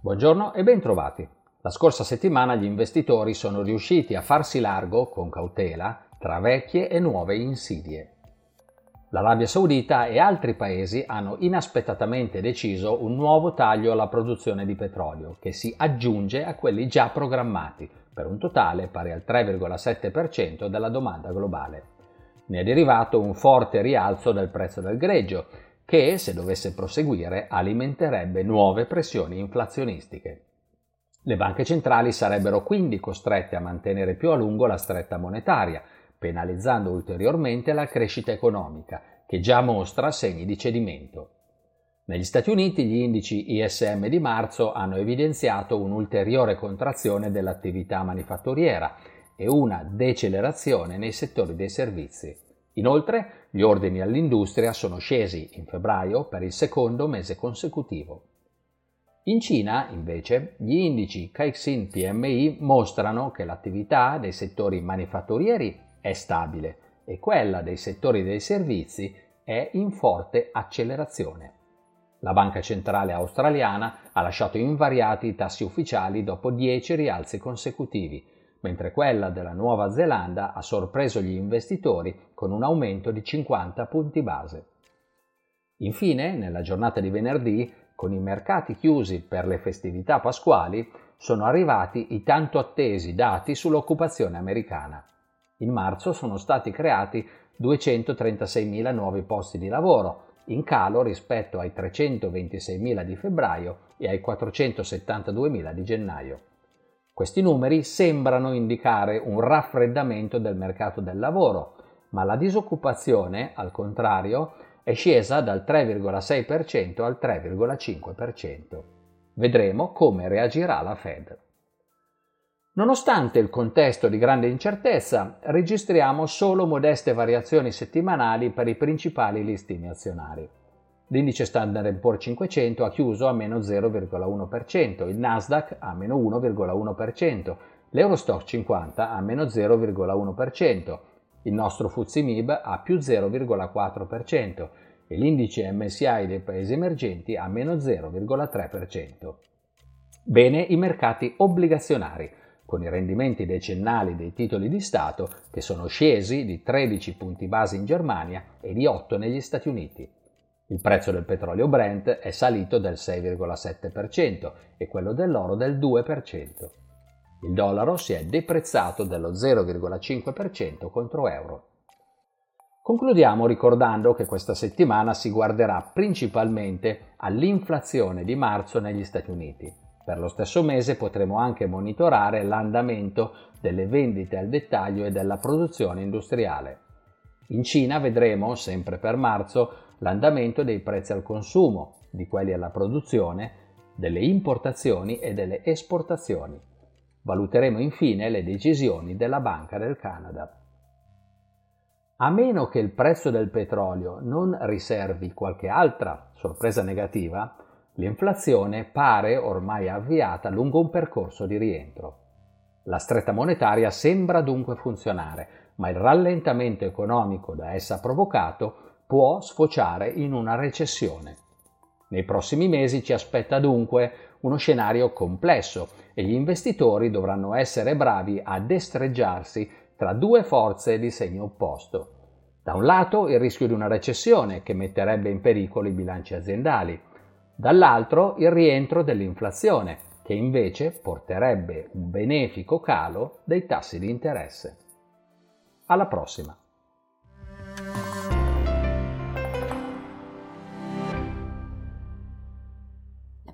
Buongiorno e bentrovati. La scorsa settimana gli investitori sono riusciti a farsi largo, con cautela, tra vecchie e nuove insidie. L'Arabia Saudita e altri paesi hanno inaspettatamente deciso un nuovo taglio alla produzione di petrolio, che si aggiunge a quelli già programmati, per un totale pari al 3,7% della domanda globale. Ne è derivato un forte rialzo del prezzo del greggio, che, se dovesse proseguire, alimenterebbe nuove pressioni inflazionistiche. Le banche centrali sarebbero quindi costrette a mantenere più a lungo la stretta monetaria, penalizzando ulteriormente la crescita economica, che già mostra segni di cedimento. Negli Stati Uniti gli indici ISM di marzo hanno evidenziato un'ulteriore contrazione dell'attività manifatturiera e una decelerazione nei settori dei servizi. Inoltre, gli ordini all'industria sono scesi in febbraio per il secondo mese consecutivo. In Cina, invece, gli indici Caixin PMI mostrano che l'attività dei settori manifatturieri è stabile e quella dei settori dei servizi è in forte accelerazione. La Banca Centrale Australiana ha lasciato invariati i tassi ufficiali dopo 10 rialzi consecutivi, mentre quella della Nuova Zelanda ha sorpreso gli investitori con un aumento di 50 punti base. Infine, nella giornata di venerdì, con i mercati chiusi per le festività pasquali, sono arrivati i tanto attesi dati sull'occupazione americana. In marzo sono stati creati 236.000 nuovi posti di lavoro, in calo rispetto ai 326.000 di febbraio e ai 472.000 di gennaio. Questi numeri sembrano indicare un raffreddamento del mercato del lavoro, ma la disoccupazione, al contrario, è scesa dal 3,6% al 3,5%. Vedremo come reagirà la Fed. Nonostante il contesto di grande incertezza, registriamo solo modeste variazioni settimanali per i principali listini azionari. L'indice Standard Poor's 500 ha chiuso a meno 0,1%, il Nasdaq a meno 1,1%, l'Eurostock 50 a meno 0,1%, il nostro FTSE MIB a più 0,4% e l'indice MSI dei paesi emergenti a meno 0,3%. Bene i mercati obbligazionari con i rendimenti decennali dei titoli di Stato che sono scesi di 13 punti base in Germania e di 8 negli Stati Uniti. Il prezzo del petrolio Brent è salito del 6,7% e quello dell'oro del 2%. Il dollaro si è deprezzato dello 0,5% contro euro. Concludiamo ricordando che questa settimana si guarderà principalmente all'inflazione di marzo negli Stati Uniti per lo stesso mese potremo anche monitorare l'andamento delle vendite al dettaglio e della produzione industriale. In Cina vedremo, sempre per marzo, l'andamento dei prezzi al consumo, di quelli alla produzione, delle importazioni e delle esportazioni. Valuteremo infine le decisioni della Banca del Canada. A meno che il prezzo del petrolio non riservi qualche altra sorpresa negativa, L'inflazione pare ormai avviata lungo un percorso di rientro. La stretta monetaria sembra dunque funzionare, ma il rallentamento economico da essa provocato può sfociare in una recessione. Nei prossimi mesi ci aspetta dunque uno scenario complesso e gli investitori dovranno essere bravi a destreggiarsi tra due forze di segno opposto. Da un lato il rischio di una recessione che metterebbe in pericolo i bilanci aziendali, dall'altro il rientro dell'inflazione, che invece porterebbe un benefico calo dei tassi di interesse. Alla prossima!